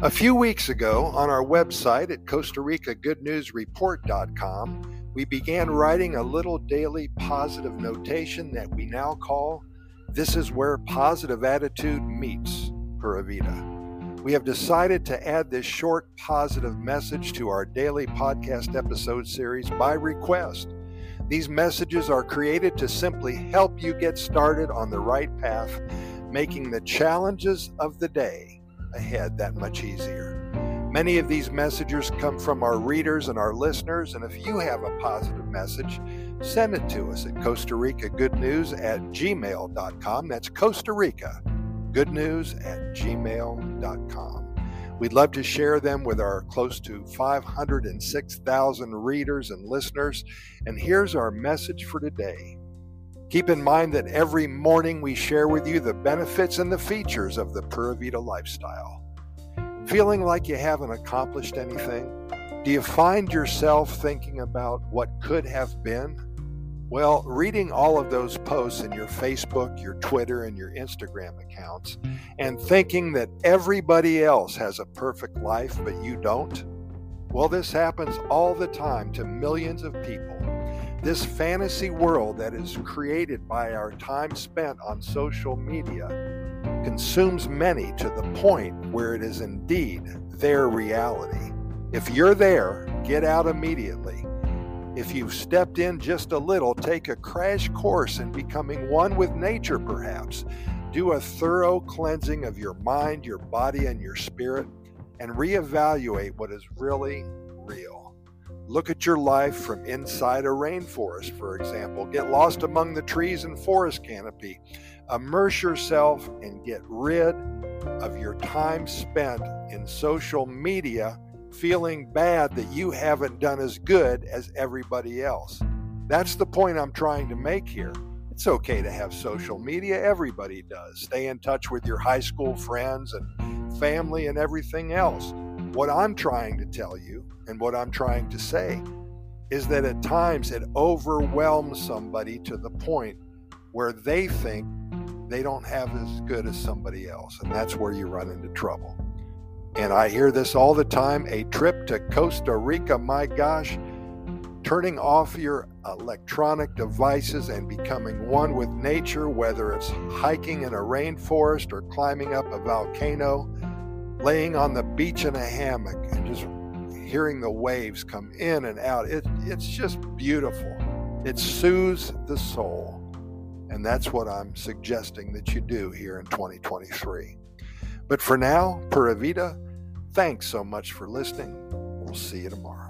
A few weeks ago, on our website at Costa Rica Good News Report.com, we began writing a little daily positive notation that we now call This is Where Positive Attitude Meets Pura Vida. We have decided to add this short positive message to our daily podcast episode series by request. These messages are created to simply help you get started on the right path, making the challenges of the day ahead that much easier. Many of these messages come from our readers and our listeners, and if you have a positive message, send it to us at Costa Rica Good News at gmail.com. That's Costa Rica Good News at gmail.com. We'd love to share them with our close to 506,000 readers and listeners. And here's our message for today. Keep in mind that every morning we share with you the benefits and the features of the Pura Vida lifestyle. Feeling like you haven't accomplished anything? Do you find yourself thinking about what could have been? Well, reading all of those posts in your Facebook, your Twitter, and your Instagram accounts, and thinking that everybody else has a perfect life but you don't? Well, this happens all the time to millions of people. This fantasy world that is created by our time spent on social media consumes many to the point where it is indeed their reality. If you're there, get out immediately. If you've stepped in just a little, take a crash course in becoming one with nature, perhaps. Do a thorough cleansing of your mind, your body, and your spirit, and reevaluate what is really real. Look at your life from inside a rainforest, for example. Get lost among the trees and forest canopy. Immerse yourself and get rid of your time spent in social media feeling bad that you haven't done as good as everybody else. That's the point I'm trying to make here. It's okay to have social media, everybody does. Stay in touch with your high school friends and family and everything else. What I'm trying to tell you and what I'm trying to say is that at times it overwhelms somebody to the point where they think they don't have as good as somebody else. And that's where you run into trouble. And I hear this all the time a trip to Costa Rica, my gosh, turning off your electronic devices and becoming one with nature, whether it's hiking in a rainforest or climbing up a volcano, laying on the beach in a hammock and just hearing the waves come in and out. It, it's just beautiful. It soothes the soul. And that's what I'm suggesting that you do here in 2023. But for now, Pura Vida, thanks so much for listening. We'll see you tomorrow.